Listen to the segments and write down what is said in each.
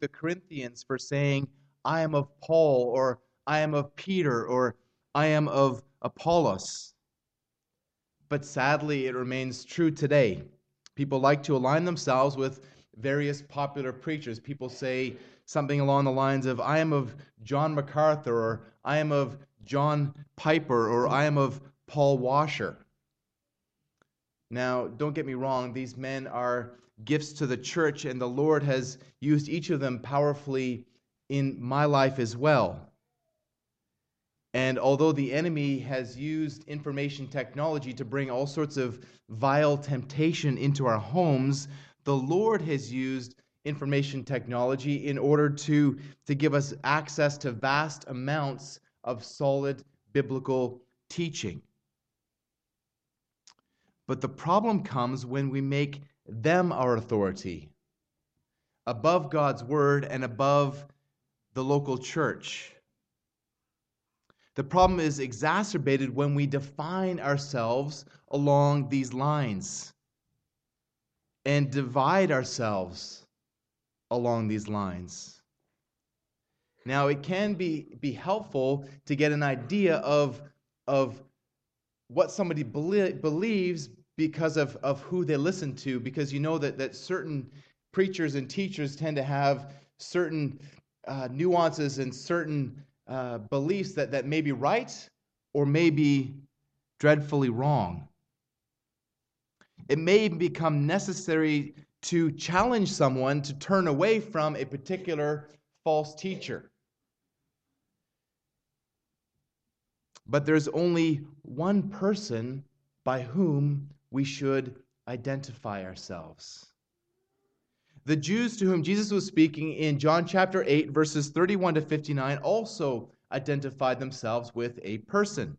the Corinthians for saying, I am of Paul, or I am of Peter, or I am of Apollos. But sadly, it remains true today. People like to align themselves with various popular preachers. People say something along the lines of, I am of John MacArthur, or I am of John Piper, or I am of Paul Washer. Now, don't get me wrong, these men are gifts to the church, and the Lord has used each of them powerfully in my life as well. And although the enemy has used information technology to bring all sorts of vile temptation into our homes, the Lord has used information technology in order to, to give us access to vast amounts of solid biblical teaching. But the problem comes when we make them our authority above God's word and above the local church. The problem is exacerbated when we define ourselves along these lines and divide ourselves along these lines. Now, it can be, be helpful to get an idea of, of what somebody belie- believes because of, of who they listen to, because you know that, that certain preachers and teachers tend to have certain uh, nuances and certain uh, beliefs that, that may be right or may be dreadfully wrong. It may become necessary to challenge someone to turn away from a particular false teacher. But there's only one person by whom we should identify ourselves. The Jews to whom Jesus was speaking in John chapter 8, verses 31 to 59, also identified themselves with a person.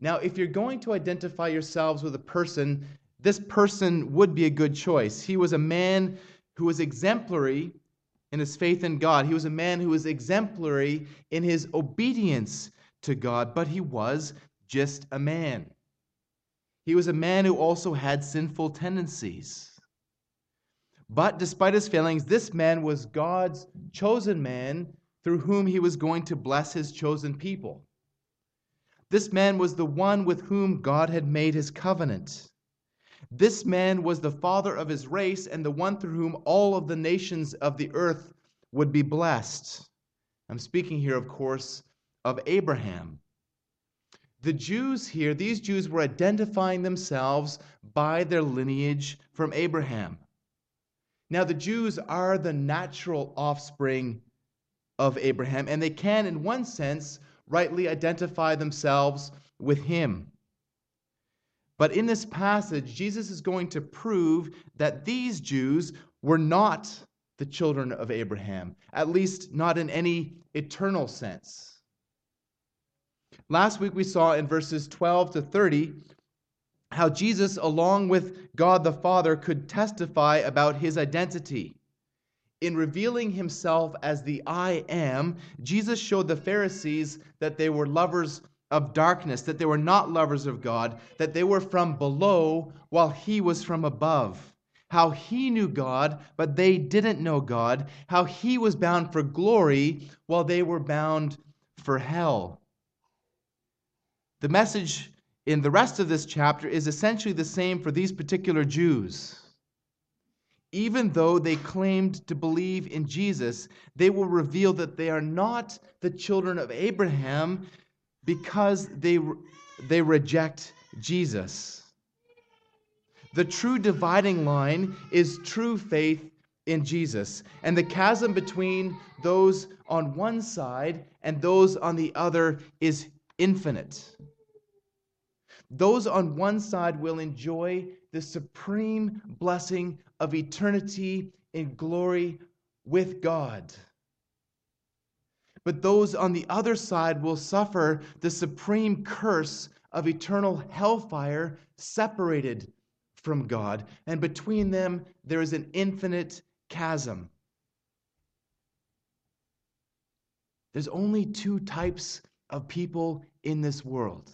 Now, if you're going to identify yourselves with a person, this person would be a good choice. He was a man who was exemplary in his faith in God. He was a man who was exemplary in his obedience to God, but he was just a man. He was a man who also had sinful tendencies. But despite his failings, this man was God's chosen man through whom he was going to bless his chosen people. This man was the one with whom God had made his covenant. This man was the father of his race and the one through whom all of the nations of the earth would be blessed. I'm speaking here, of course, of Abraham. The Jews here, these Jews were identifying themselves by their lineage from Abraham. Now, the Jews are the natural offspring of Abraham, and they can, in one sense, rightly identify themselves with him. But in this passage, Jesus is going to prove that these Jews were not the children of Abraham, at least not in any eternal sense. Last week we saw in verses 12 to 30 how Jesus, along with God the Father, could testify about his identity. In revealing himself as the I am, Jesus showed the Pharisees that they were lovers of darkness, that they were not lovers of God, that they were from below while he was from above. How he knew God, but they didn't know God. How he was bound for glory while they were bound for hell. The message in the rest of this chapter is essentially the same for these particular Jews. Even though they claimed to believe in Jesus, they will reveal that they are not the children of Abraham because they, they reject Jesus. The true dividing line is true faith in Jesus. And the chasm between those on one side and those on the other is infinite. Those on one side will enjoy the supreme blessing of eternity in glory with God. But those on the other side will suffer the supreme curse of eternal hellfire separated from God. And between them, there is an infinite chasm. There's only two types of people in this world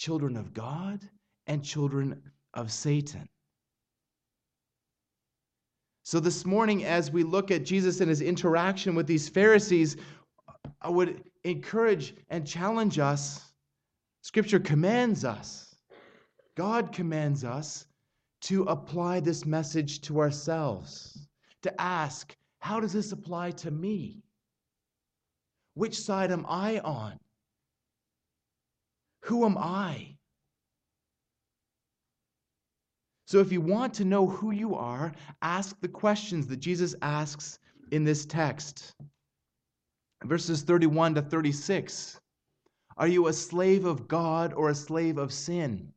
children of God and children of Satan. So, this morning, as we look at Jesus and his interaction with these Pharisees, I would encourage and challenge us. Scripture commands us, God commands us to apply this message to ourselves, to ask, how does this apply to me? Which side am I on? Who am I? So, if you want to know who you are, ask the questions that Jesus asks in this text. Verses 31 to 36 Are you a slave of God or a slave of sin?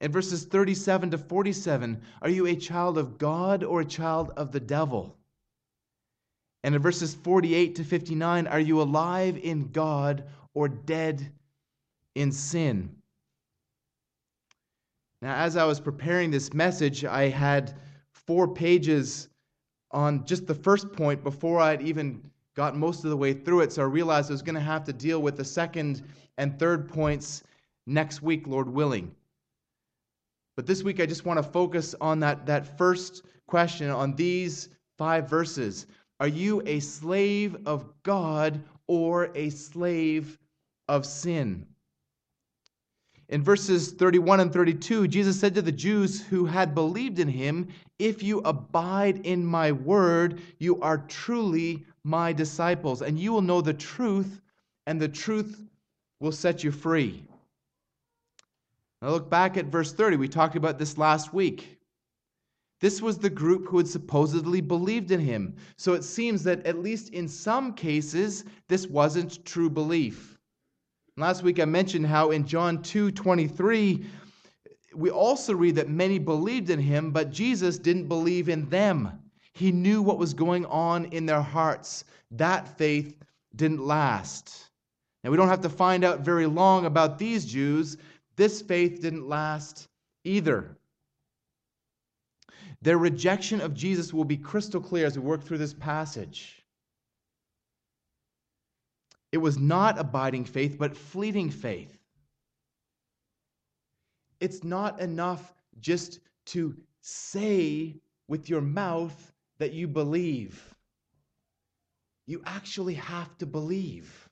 In verses 37 to 47, are you a child of God or a child of the devil? And in verses 48 to 59, are you alive in God or dead in sin? Now, as I was preparing this message, I had four pages on just the first point before I'd even got most of the way through it. So I realized I was going to have to deal with the second and third points next week, Lord willing. But this week, I just want to focus on that, that first question on these five verses. Are you a slave of God or a slave of sin? In verses 31 and 32, Jesus said to the Jews who had believed in him, If you abide in my word, you are truly my disciples, and you will know the truth, and the truth will set you free. Now look back at verse 30. We talked about this last week. This was the group who had supposedly believed in him. So it seems that, at least in some cases, this wasn't true belief. Last week I mentioned how in John 2 23, we also read that many believed in him, but Jesus didn't believe in them. He knew what was going on in their hearts. That faith didn't last. Now, we don't have to find out very long about these Jews. This faith didn't last either. Their rejection of Jesus will be crystal clear as we work through this passage. It was not abiding faith, but fleeting faith. It's not enough just to say with your mouth that you believe. You actually have to believe.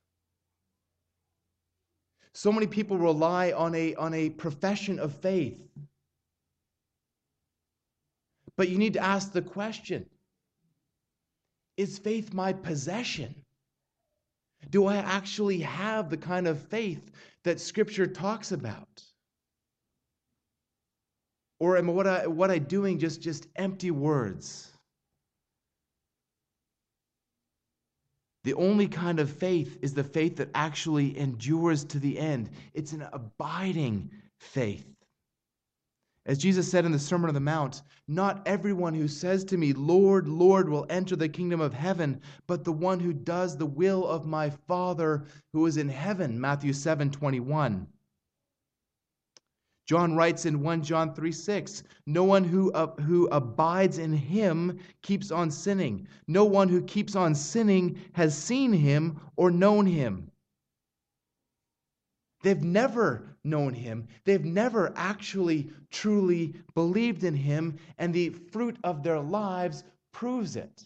So many people rely on a, on a profession of faith. But you need to ask the question Is faith my possession? Do I actually have the kind of faith that Scripture talks about? Or am what I what I doing just just empty words? The only kind of faith is the faith that actually endures to the end. It's an abiding faith. As Jesus said in the Sermon on the Mount, not everyone who says to me, Lord, Lord, will enter the kingdom of heaven, but the one who does the will of my Father who is in heaven. Matthew 7 21. John writes in 1 John 3 6, No one who, uh, who abides in him keeps on sinning. No one who keeps on sinning has seen him or known him. They've never known him. They've never actually truly believed in him, and the fruit of their lives proves it.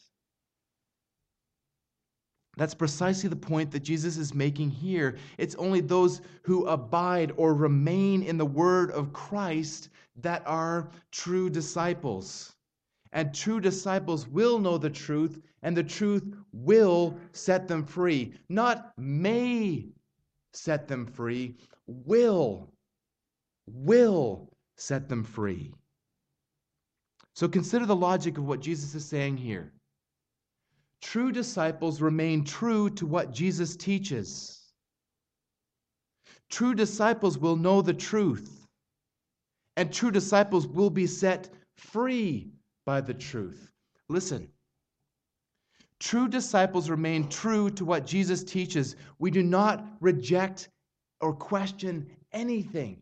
That's precisely the point that Jesus is making here. It's only those who abide or remain in the word of Christ that are true disciples. And true disciples will know the truth, and the truth will set them free. Not may set them free, will, will set them free. So consider the logic of what Jesus is saying here. True disciples remain true to what Jesus teaches. True disciples will know the truth, and true disciples will be set free by the truth. Listen, True disciples remain true to what Jesus teaches. We do not reject or question anything,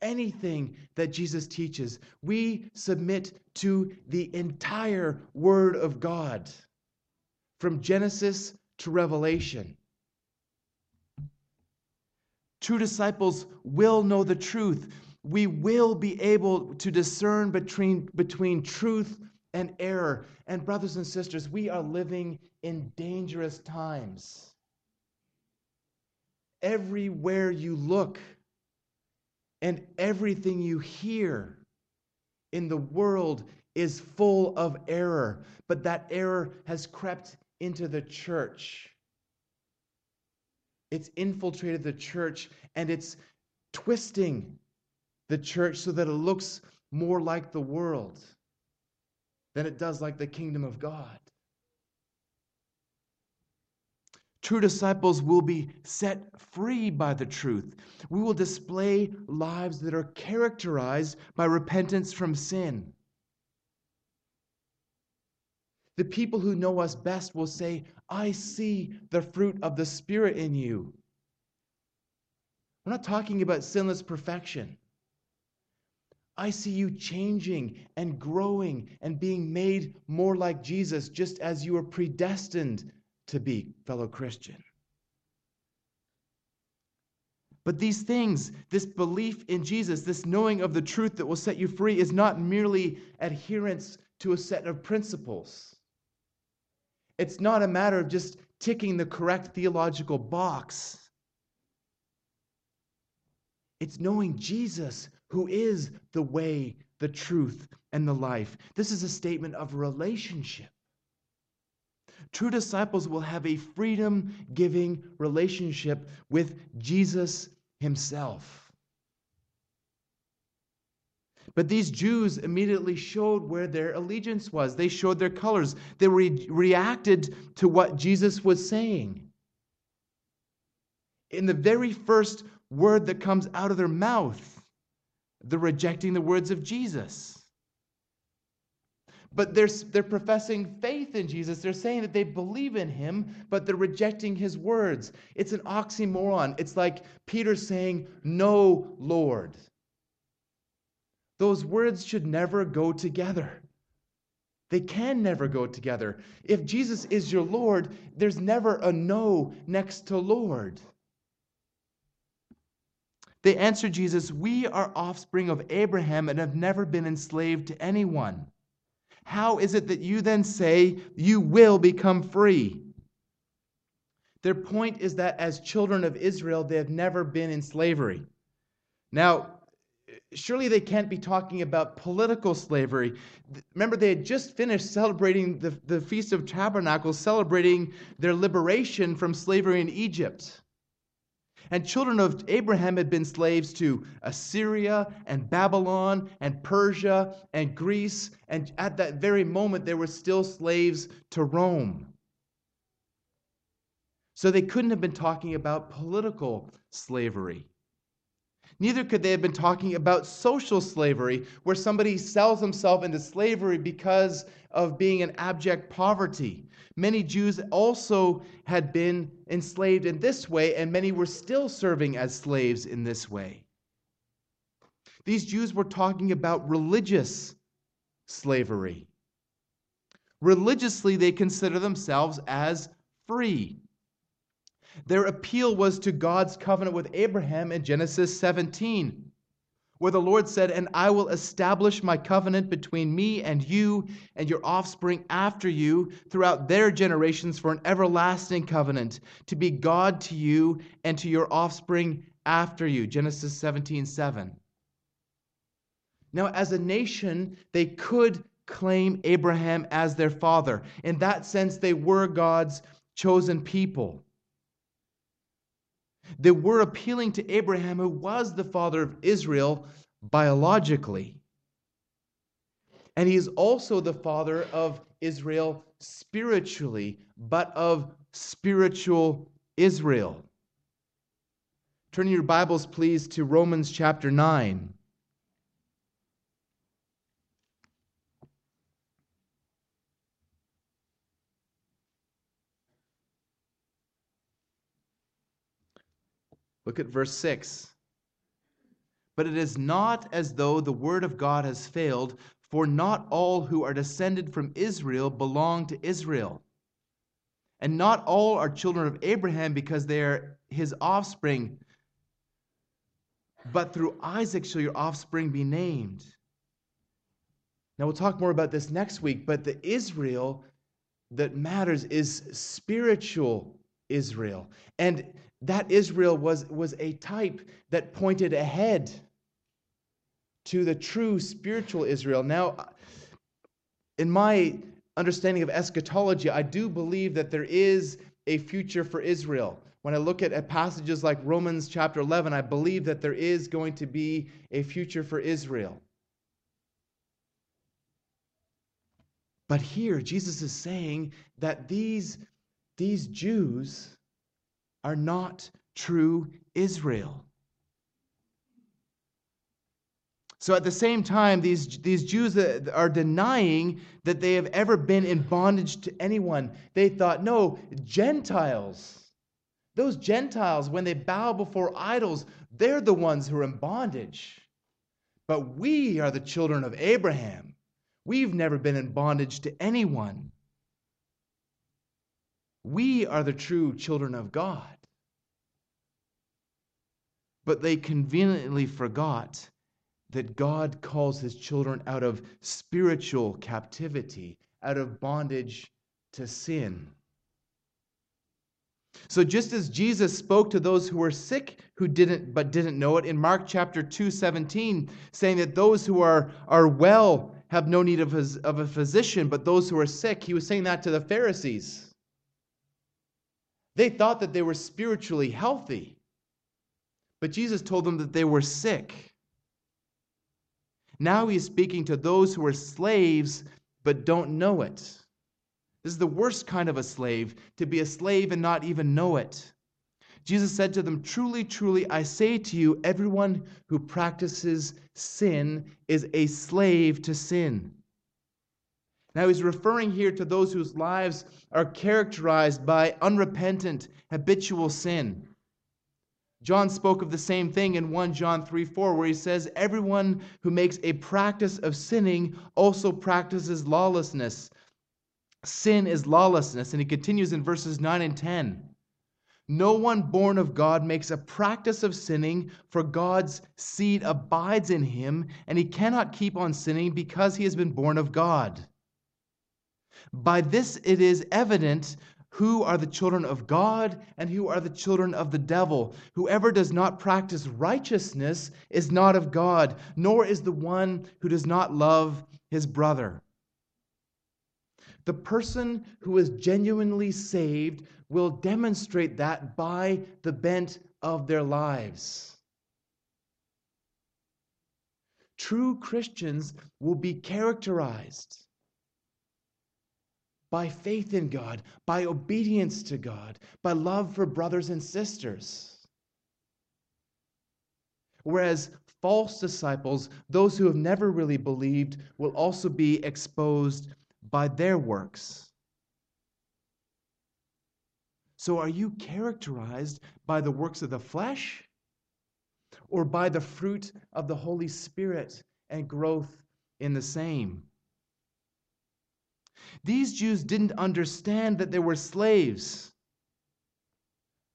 anything that Jesus teaches. We submit to the entire Word of God, from Genesis to Revelation. True disciples will know the truth. we will be able to discern between, between truth and error. And, brothers and sisters, we are living in dangerous times. Everywhere you look and everything you hear in the world is full of error, but that error has crept into the church. It's infiltrated the church and it's twisting the church so that it looks more like the world than it does like the kingdom of God. True disciples will be set free by the truth. We will display lives that are characterized by repentance from sin. The people who know us best will say, I see the fruit of the Spirit in you. We're not talking about sinless perfection. I see you changing and growing and being made more like Jesus, just as you are predestined to be, fellow Christian. But these things, this belief in Jesus, this knowing of the truth that will set you free, is not merely adherence to a set of principles. It's not a matter of just ticking the correct theological box. It's knowing Jesus, who is the way, the truth, and the life. This is a statement of relationship. True disciples will have a freedom giving relationship with Jesus himself. But these Jews immediately showed where their allegiance was. They showed their colors. They re- reacted to what Jesus was saying. In the very first word that comes out of their mouth, they're rejecting the words of Jesus. But they're, they're professing faith in Jesus. They're saying that they believe in him, but they're rejecting his words. It's an oxymoron. It's like Peter saying, No, Lord. Those words should never go together. They can never go together. If Jesus is your Lord, there's never a no next to Lord. They answered Jesus, We are offspring of Abraham and have never been enslaved to anyone. How is it that you then say you will become free? Their point is that as children of Israel, they have never been in slavery. Now, surely they can't be talking about political slavery. Remember, they had just finished celebrating the, the Feast of Tabernacles, celebrating their liberation from slavery in Egypt. And children of Abraham had been slaves to Assyria and Babylon and Persia and Greece. And at that very moment, they were still slaves to Rome. So they couldn't have been talking about political slavery. Neither could they have been talking about social slavery, where somebody sells himself into slavery because of being in abject poverty. Many Jews also had been enslaved in this way, and many were still serving as slaves in this way. These Jews were talking about religious slavery. Religiously, they consider themselves as free. Their appeal was to God's covenant with Abraham in Genesis 17 where the Lord said, And I will establish my covenant between me and you and your offspring after you throughout their generations for an everlasting covenant, to be God to you and to your offspring after you. Genesis 17 7. Now, as a nation, they could claim Abraham as their father. In that sense, they were God's chosen people. They were appealing to Abraham, who was the father of Israel biologically. And he is also the father of Israel spiritually, but of spiritual Israel. Turn your Bibles, please, to Romans chapter 9. Look at verse 6. But it is not as though the word of God has failed, for not all who are descended from Israel belong to Israel. And not all are children of Abraham because they are his offspring. but through Isaac shall your offspring be named. Now, we'll talk more about this next week, but the Israel that matters is spiritual Israel. And that Israel was, was a type that pointed ahead to the true spiritual Israel. Now, in my understanding of eschatology, I do believe that there is a future for Israel. When I look at, at passages like Romans chapter 11, I believe that there is going to be a future for Israel. But here, Jesus is saying that these, these Jews are not true Israel. So at the same time, these, these Jews are denying that they have ever been in bondage to anyone. They thought, no, Gentiles, those Gentiles, when they bow before idols, they're the ones who are in bondage. But we are the children of Abraham. We've never been in bondage to anyone. We are the true children of God. But they conveniently forgot that God calls his children out of spiritual captivity, out of bondage to sin. So just as Jesus spoke to those who were sick who didn't but didn't know it in Mark chapter 2 17 saying that those who are are well have no need of, his, of a physician but those who are sick he was saying that to the Pharisees they thought that they were spiritually healthy but Jesus told them that they were sick now he is speaking to those who are slaves but don't know it. This is the worst kind of a slave, to be a slave and not even know it. Jesus said to them, Truly, truly, I say to you, everyone who practices sin is a slave to sin. Now, he's referring here to those whose lives are characterized by unrepentant, habitual sin. John spoke of the same thing in 1 John 3 4, where he says, Everyone who makes a practice of sinning also practices lawlessness. Sin is lawlessness. And he continues in verses 9 and 10. No one born of God makes a practice of sinning, for God's seed abides in him, and he cannot keep on sinning because he has been born of God. By this it is evident who are the children of God and who are the children of the devil. Whoever does not practice righteousness is not of God, nor is the one who does not love his brother. The person who is genuinely saved will demonstrate that by the bent of their lives. True Christians will be characterized by faith in God, by obedience to God, by love for brothers and sisters. Whereas false disciples, those who have never really believed, will also be exposed by their works. So, are you characterized by the works of the flesh or by the fruit of the Holy Spirit and growth in the same? These Jews didn't understand that they were slaves.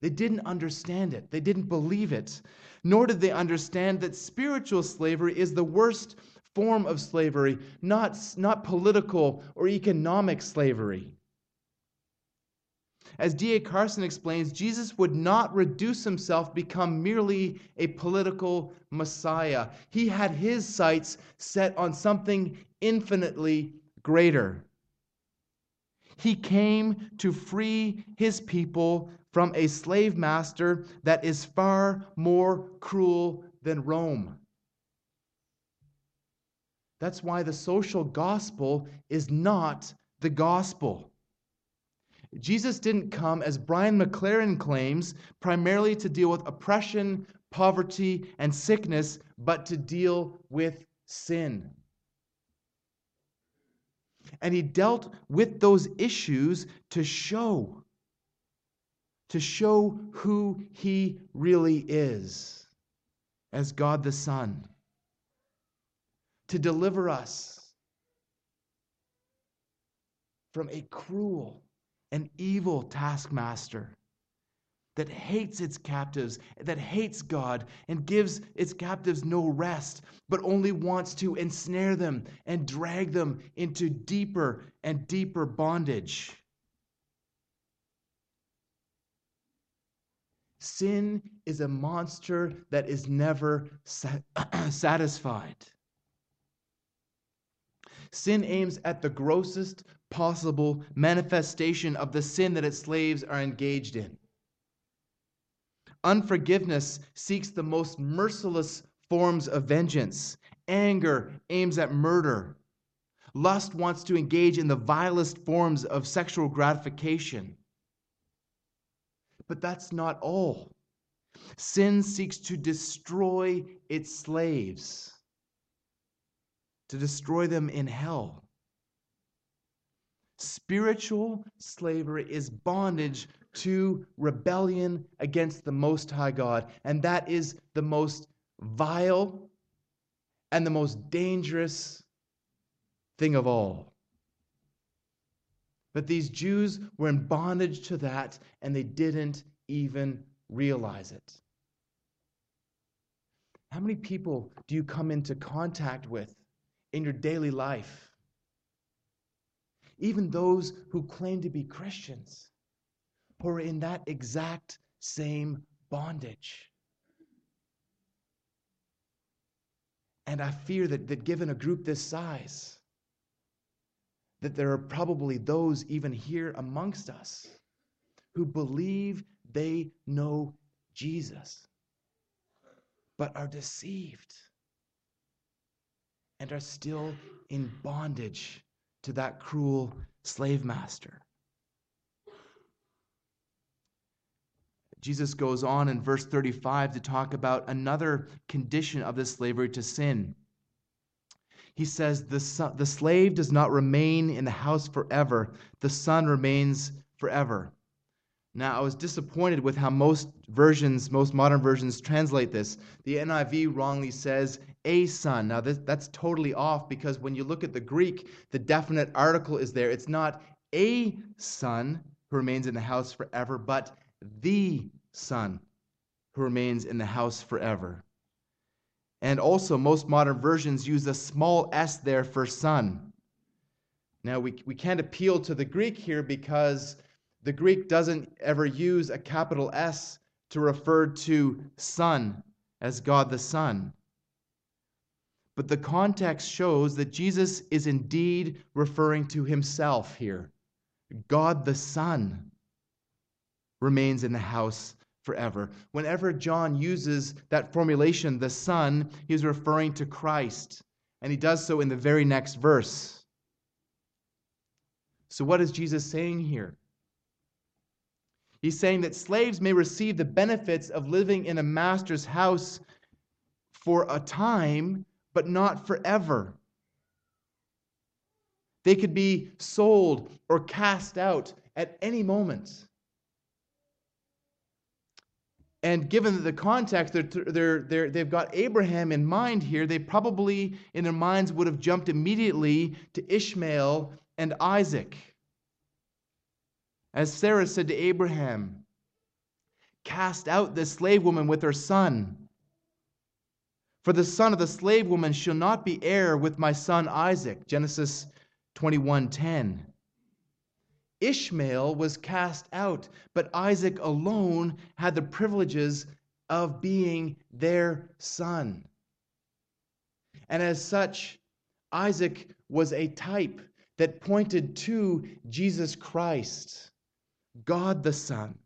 They didn't understand it. They didn't believe it. Nor did they understand that spiritual slavery is the worst form of slavery, not, not political or economic slavery. As D.A. Carson explains, Jesus would not reduce himself become merely a political messiah. He had his sights set on something infinitely greater. He came to free his people from a slave master that is far more cruel than Rome. That's why the social gospel is not the gospel. Jesus didn't come, as Brian McLaren claims, primarily to deal with oppression, poverty, and sickness, but to deal with sin. And he dealt with those issues to show, to show who he really is as God the Son, to deliver us from a cruel and evil taskmaster that hates its captives, that hates God, and gives its captives no rest, but only wants to ensnare them and drag them into deeper and deeper bondage. Sin is a monster that is never sat- satisfied. Sin aims at the grossest possible manifestation of the sin that its slaves are engaged in. Unforgiveness seeks the most merciless forms of vengeance. Anger aims at murder. Lust wants to engage in the vilest forms of sexual gratification. But that's not all. Sin seeks to destroy its slaves, to destroy them in hell. Spiritual slavery is bondage to rebellion against the Most High God, and that is the most vile and the most dangerous thing of all. But these Jews were in bondage to that, and they didn't even realize it. How many people do you come into contact with in your daily life? Even those who claim to be Christians, who are in that exact same bondage. And I fear that, that given a group this size, that there are probably those even here amongst us who believe they know Jesus, but are deceived and are still in bondage to that cruel slave master. Jesus goes on in verse 35 to talk about another condition of this slavery to sin he says, the, son, the slave does not remain in the house forever, the son remains forever. Now, I was disappointed with how most versions, most modern versions, translate this. The NIV wrongly says a son. Now, this, that's totally off because when you look at the Greek, the definite article is there. It's not a son who remains in the house forever, but the son who remains in the house forever. And also, most modern versions use a small s there for son. Now, we, we can't appeal to the Greek here because the Greek doesn't ever use a capital S to refer to Son as God the Son. But the context shows that Jesus is indeed referring to himself here. God the Son remains in the house forever. Whenever John uses that formulation, the Son, he's referring to Christ. And he does so in the very next verse. So, what is Jesus saying here? He's saying that slaves may receive the benefits of living in a master's house for a time, but not forever. They could be sold or cast out at any moment. And given the context, they're, they're, they're, they've got Abraham in mind here. They probably, in their minds, would have jumped immediately to Ishmael and Isaac. As Sarah said to Abraham, Cast out this slave woman with her son. For the son of the slave woman shall not be heir with my son Isaac. Genesis 21 10. Ishmael was cast out, but Isaac alone had the privileges of being their son. And as such, Isaac was a type that pointed to Jesus Christ, God the Son.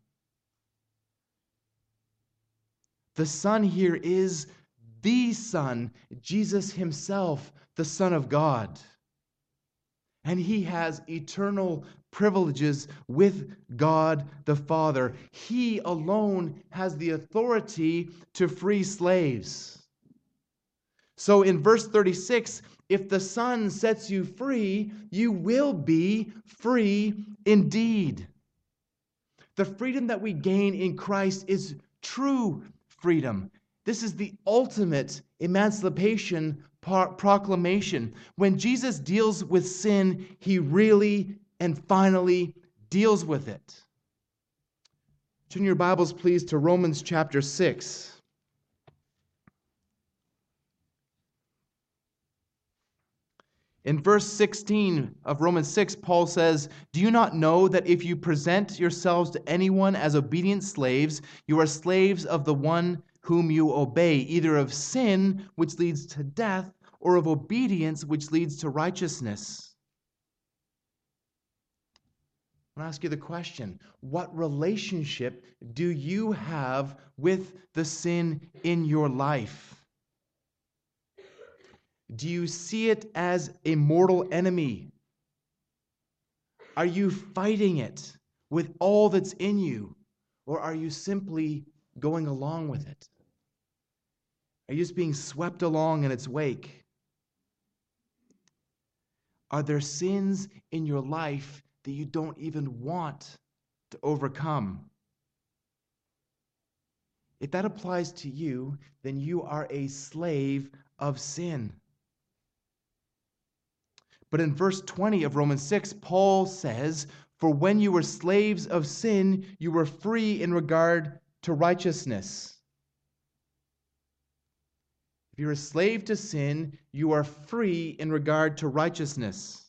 The Son here is the Son, Jesus Himself, the Son of God. And He has eternal privileges with God the Father. He alone has the authority to free slaves. So in verse 36, if the Son sets you free, you will be free indeed. The freedom that we gain in Christ is true freedom. This is the ultimate emancipation proclamation. When Jesus deals with sin, he really and finally deals with it. Turn your Bibles, please, to Romans chapter 6. In verse 16 of Romans 6, Paul says, Do you not know that if you present yourselves to anyone as obedient slaves, you are slaves of the one whom you obey, either of sin, which leads to death, or of obedience, which leads to righteousness? I ask you the question What relationship do you have with the sin in your life? Do you see it as a mortal enemy? Are you fighting it with all that's in you? Or are you simply going along with it? Are you just being swept along in its wake? Are there sins in your life that you don't even want to overcome? If that applies to you, then you are a slave of sin. But in verse 20 of Romans 6, Paul says, For when you were slaves of sin, you were free in regard to righteousness. If you're a slave to sin, you are free in regard to righteousness.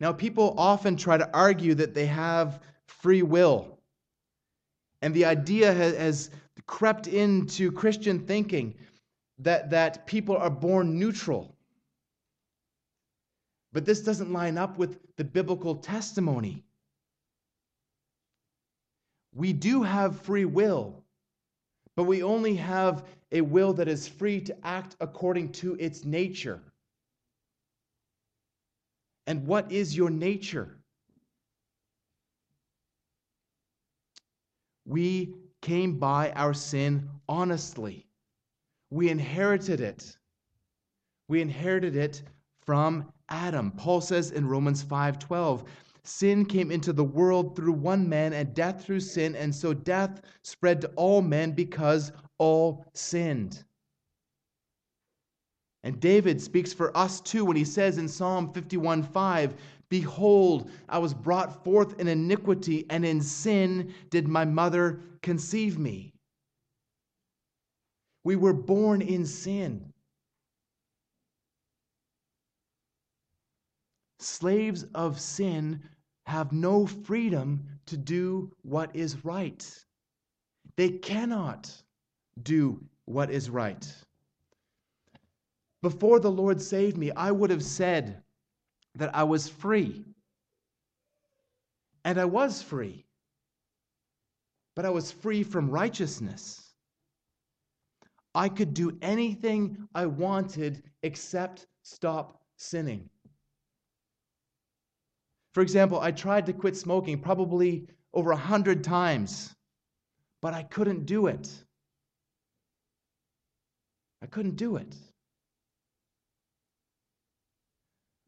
Now, people often try to argue that they have free will. And the idea has, crept into Christian thinking that, that people are born neutral but this doesn't line up with the biblical testimony. We do have free will, but we only have a will that is free to act according to its nature. And what is your nature? We came by our sin honestly. We inherited it. We inherited it from Adam. Paul says in Romans 5:12, sin came into the world through one man and death through sin, and so death spread to all men because all sinned. And David speaks for us too when he says in Psalm 51:5, Behold, I was brought forth in iniquity, and in sin did my mother conceive me. We were born in sin. Slaves of sin have no freedom to do what is right. They cannot do what is right. Before the Lord saved me, I would have said that I was free. And I was free. But I was free from righteousness. I could do anything I wanted except stop sinning. For example, I tried to quit smoking probably over a hundred times, but I couldn't do it. I couldn't do it.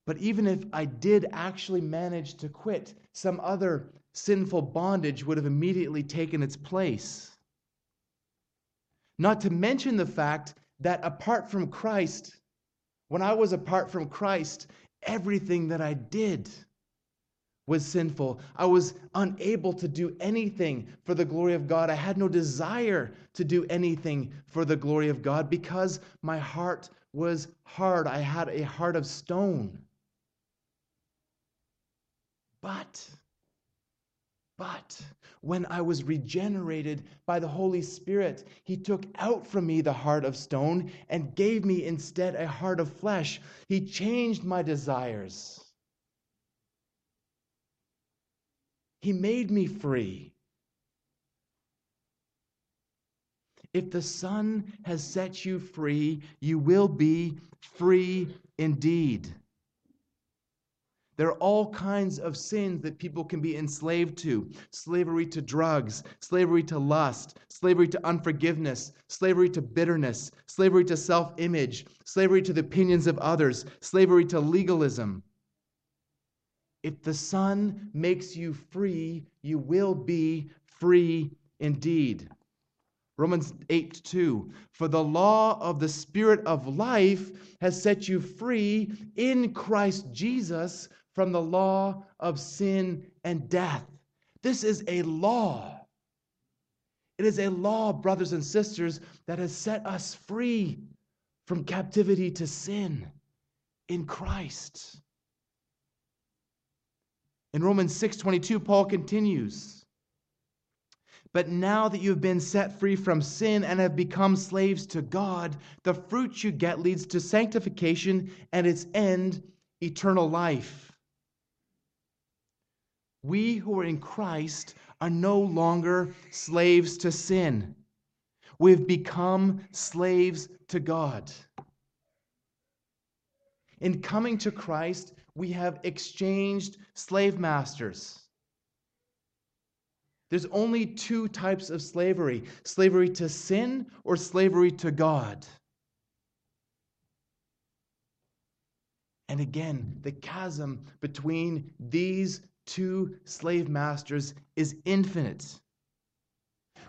But even if I did actually manage to quit, some other sinful bondage would have immediately taken its place. Not to mention the fact that apart from Christ, when I was apart from Christ, everything that I did was sinful. I was unable to do anything for the glory of God. I had no desire to do anything for the glory of God because my heart was hard. I had a heart of stone. But, but, when I was regenerated by the Holy Spirit, He took out from me the heart of stone and gave me instead a heart of flesh. He changed my desires. He made me free. If the Son has set you free, you will be free indeed. There are all kinds of sins that people can be enslaved to slavery to drugs, slavery to lust, slavery to unforgiveness, slavery to bitterness, slavery to self image, slavery to the opinions of others, slavery to legalism. If the Son makes you free, you will be free indeed. Romans 8 2. For the law of the Spirit of life has set you free in Christ Jesus from the law of sin and death. This is a law. It is a law, brothers and sisters, that has set us free from captivity to sin in Christ. In Romans 6:22 Paul continues, "But now that you have been set free from sin and have become slaves to God, the fruit you get leads to sanctification and its end eternal life." We who are in Christ are no longer slaves to sin. We've become slaves to God. In coming to Christ, we have exchanged slave masters. There's only two types of slavery slavery to sin or slavery to God. And again, the chasm between these two slave masters is infinite.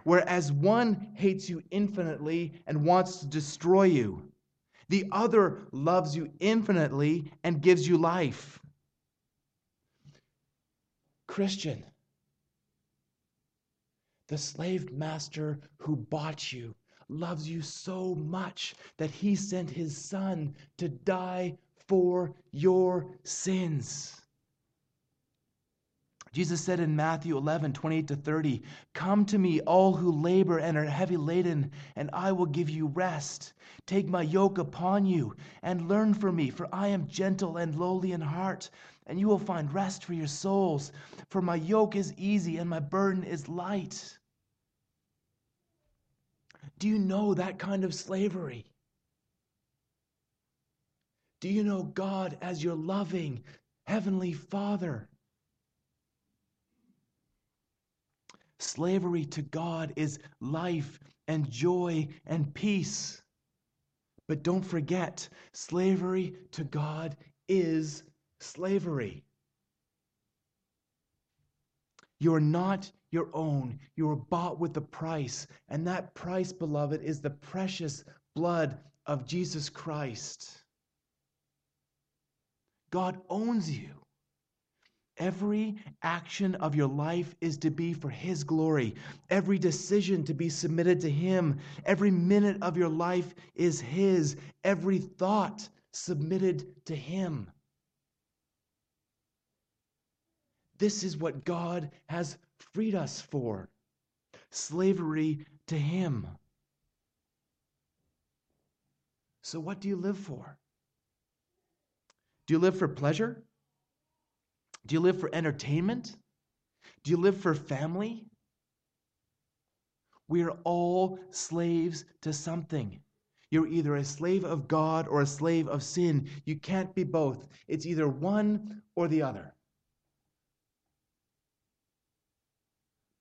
Whereas one hates you infinitely and wants to destroy you, the other loves you infinitely and gives you life. Christian, the slave master who bought you loves you so much that he sent his son to die for your sins. Jesus said in Matthew 11, 28 to 30, Come to me, all who labor and are heavy laden, and I will give you rest. Take my yoke upon you and learn from me, for I am gentle and lowly in heart, and you will find rest for your souls. For my yoke is easy and my burden is light. Do you know that kind of slavery? Do you know God as your loving Heavenly Father? Slavery to God is life and joy and peace. But don't forget, slavery to God is slavery. You are not your own. You are bought with a price. And that price, beloved, is the precious blood of Jesus Christ. God owns you. Every action of your life is to be for His glory. Every decision to be submitted to Him. Every minute of your life is His. Every thought submitted to Him. This is what God has freed us for slavery to Him. So, what do you live for? Do you live for pleasure? Do you live for entertainment? Do you live for family? We are all slaves to something. You're either a slave of God or a slave of sin. You can't be both. It's either one or the other.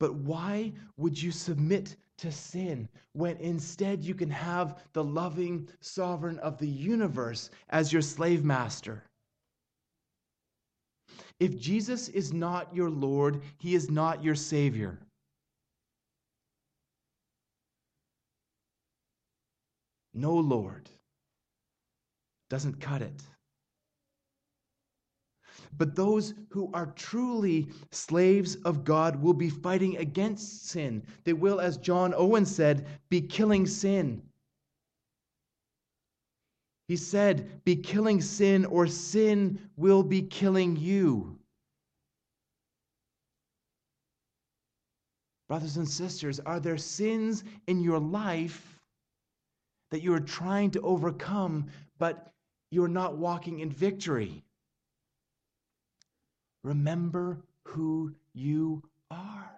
But why would you submit to sin when instead you can have the loving sovereign of the universe as your slave master? If Jesus is not your Lord, he is not your Savior. No Lord doesn't cut it. But those who are truly slaves of God will be fighting against sin. They will, as John Owen said, be killing sin. He said, Be killing sin, or sin will be killing you. Brothers and sisters, are there sins in your life that you are trying to overcome, but you're not walking in victory? Remember who you are.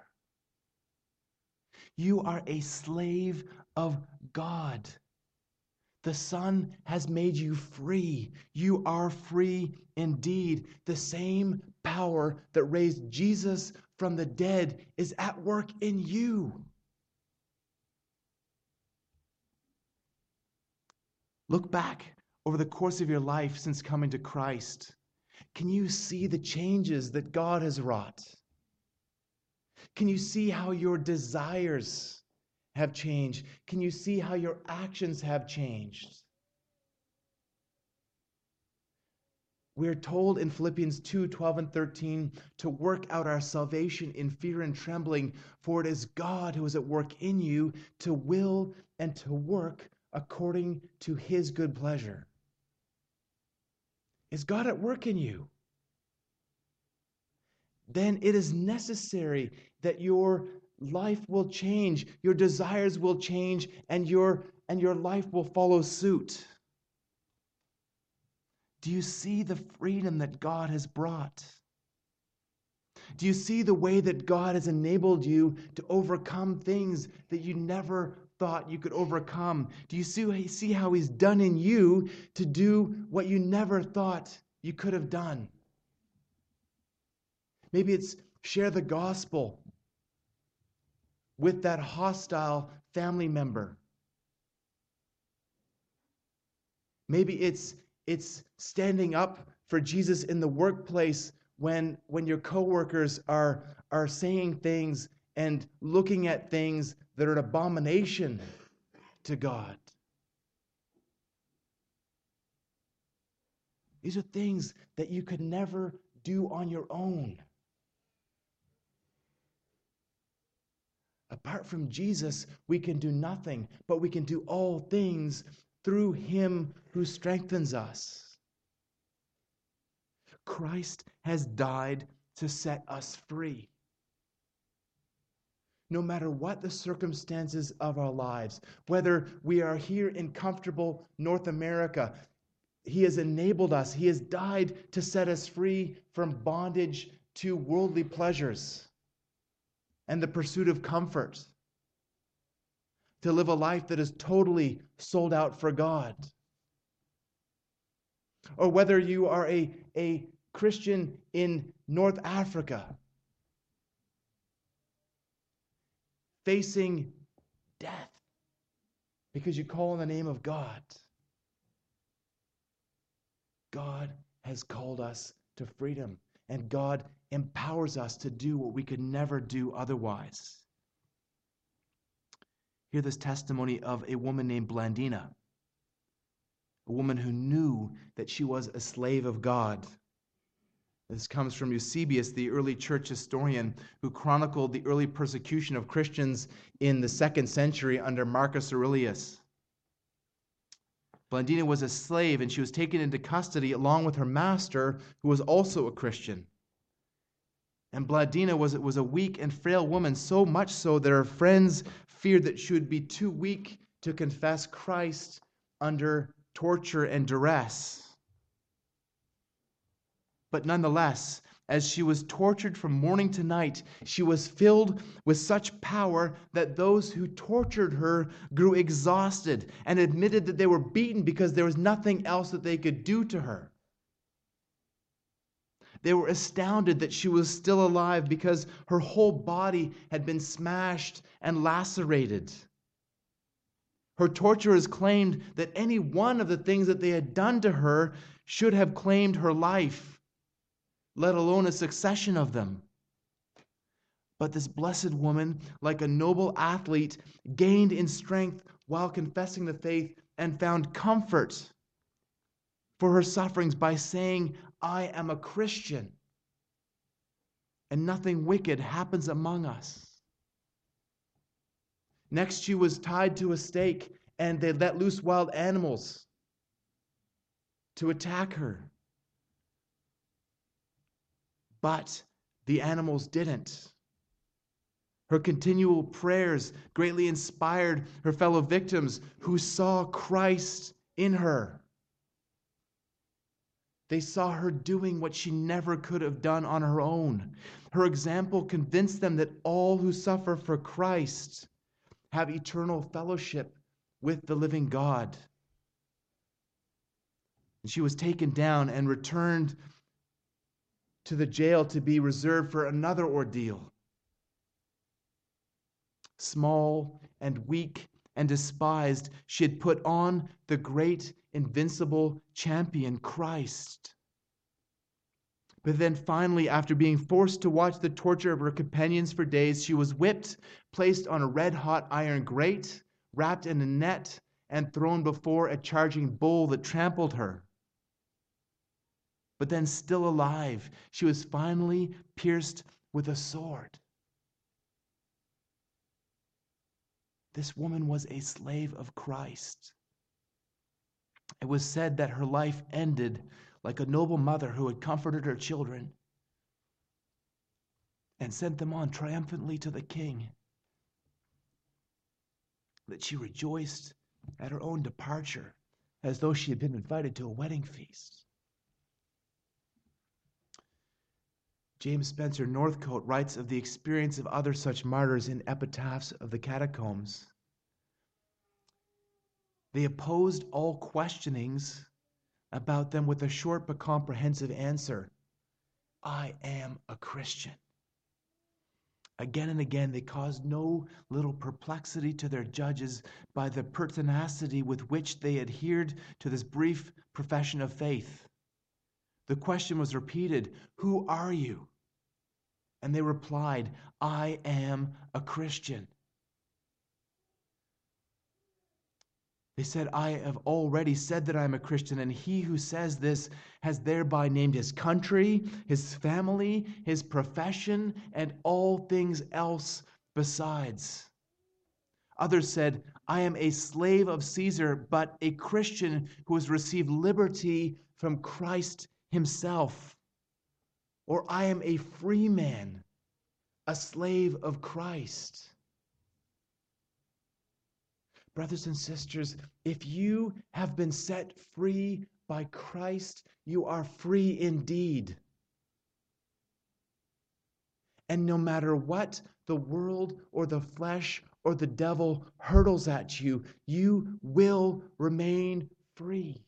You are a slave of God. The Son has made you free. You are free indeed. The same power that raised Jesus from the dead is at work in you. Look back over the course of your life since coming to Christ. Can you see the changes that God has wrought? Can you see how your desires have changed? Can you see how your actions have changed? we're told in Philippians 2 12 and 13 to work out our salvation in fear and trembling, for it is God who is at work in you to will and to work according to his good pleasure. Is God at work in you? Then it is necessary that your life will change, your desires will change, and your, and your life will follow suit. Do you see the freedom that God has brought? Do you see the way that God has enabled you to overcome things that you never thought you could overcome? Do you see, see how He's done in you to do what you never thought you could have done? Maybe it's share the gospel with that hostile family member. Maybe it's it's standing up for Jesus in the workplace when when your coworkers are are saying things and looking at things that are an abomination to God. These are things that you could never do on your own. Apart from Jesus, we can do nothing, but we can do all things through him who strengthens us. Christ has died to set us free. No matter what the circumstances of our lives, whether we are here in comfortable North America, He has enabled us, He has died to set us free from bondage to worldly pleasures and the pursuit of comfort to live a life that is totally sold out for God. Or whether you are a, a Christian in North Africa facing death because you call on the name of God. God has called us to freedom, and God empowers us to do what we could never do otherwise. Hear this testimony of a woman named Blandina, a woman who knew that she was a slave of God. This comes from Eusebius, the early church historian, who chronicled the early persecution of Christians in the second century under Marcus Aurelius. Blandina was a slave and she was taken into custody along with her master, who was also a Christian. And Blandina was, was a weak and frail woman, so much so that her friends feared that she would be too weak to confess Christ under torture and duress. But nonetheless, as she was tortured from morning to night, she was filled with such power that those who tortured her grew exhausted and admitted that they were beaten because there was nothing else that they could do to her. They were astounded that she was still alive because her whole body had been smashed and lacerated. Her torturers claimed that any one of the things that they had done to her should have claimed her life, let alone a succession of them. But this blessed woman, like a noble athlete, gained in strength while confessing the faith and found comfort for her sufferings by saying, I am a Christian, and nothing wicked happens among us. Next, she was tied to a stake, and they let loose wild animals to attack her. But the animals didn't. Her continual prayers greatly inspired her fellow victims who saw Christ in her. They saw her doing what she never could have done on her own. Her example convinced them that all who suffer for Christ have eternal fellowship with the living God. And she was taken down and returned to the jail to be reserved for another ordeal. Small and weak and despised, she had put on the great, invincible champion, Christ. But then finally, after being forced to watch the torture of her companions for days, she was whipped, placed on a red hot iron grate, wrapped in a net, and thrown before a charging bull that trampled her. But then still alive. She was finally pierced with a sword. This woman was a slave of Christ. It was said that her life ended like a noble mother who had comforted her children and sent them on triumphantly to the king. That she rejoiced at her own departure as though she had been invited to a wedding feast. James Spencer Northcote writes of the experience of other such martyrs in epitaphs of the catacombs. They opposed all questionings about them with a short but comprehensive answer I am a Christian. Again and again, they caused no little perplexity to their judges by the pertinacity with which they adhered to this brief profession of faith. The question was repeated Who are you? And they replied, I am a Christian. They said, I have already said that I am a Christian, and he who says this has thereby named his country, his family, his profession, and all things else besides. Others said, I am a slave of Caesar, but a Christian who has received liberty from Christ himself. Or I am a free man, a slave of Christ. Brothers and sisters, if you have been set free by Christ, you are free indeed. And no matter what the world or the flesh or the devil hurtles at you, you will remain free.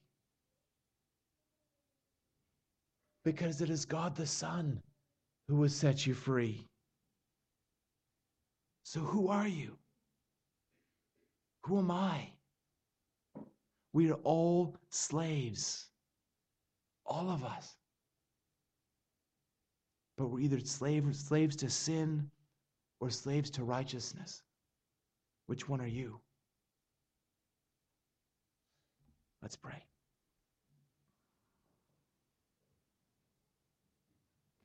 Because it is God the Son who has set you free. So, who are you? Who am I? We are all slaves. All of us. But we're either slaves, slaves to sin or slaves to righteousness. Which one are you? Let's pray.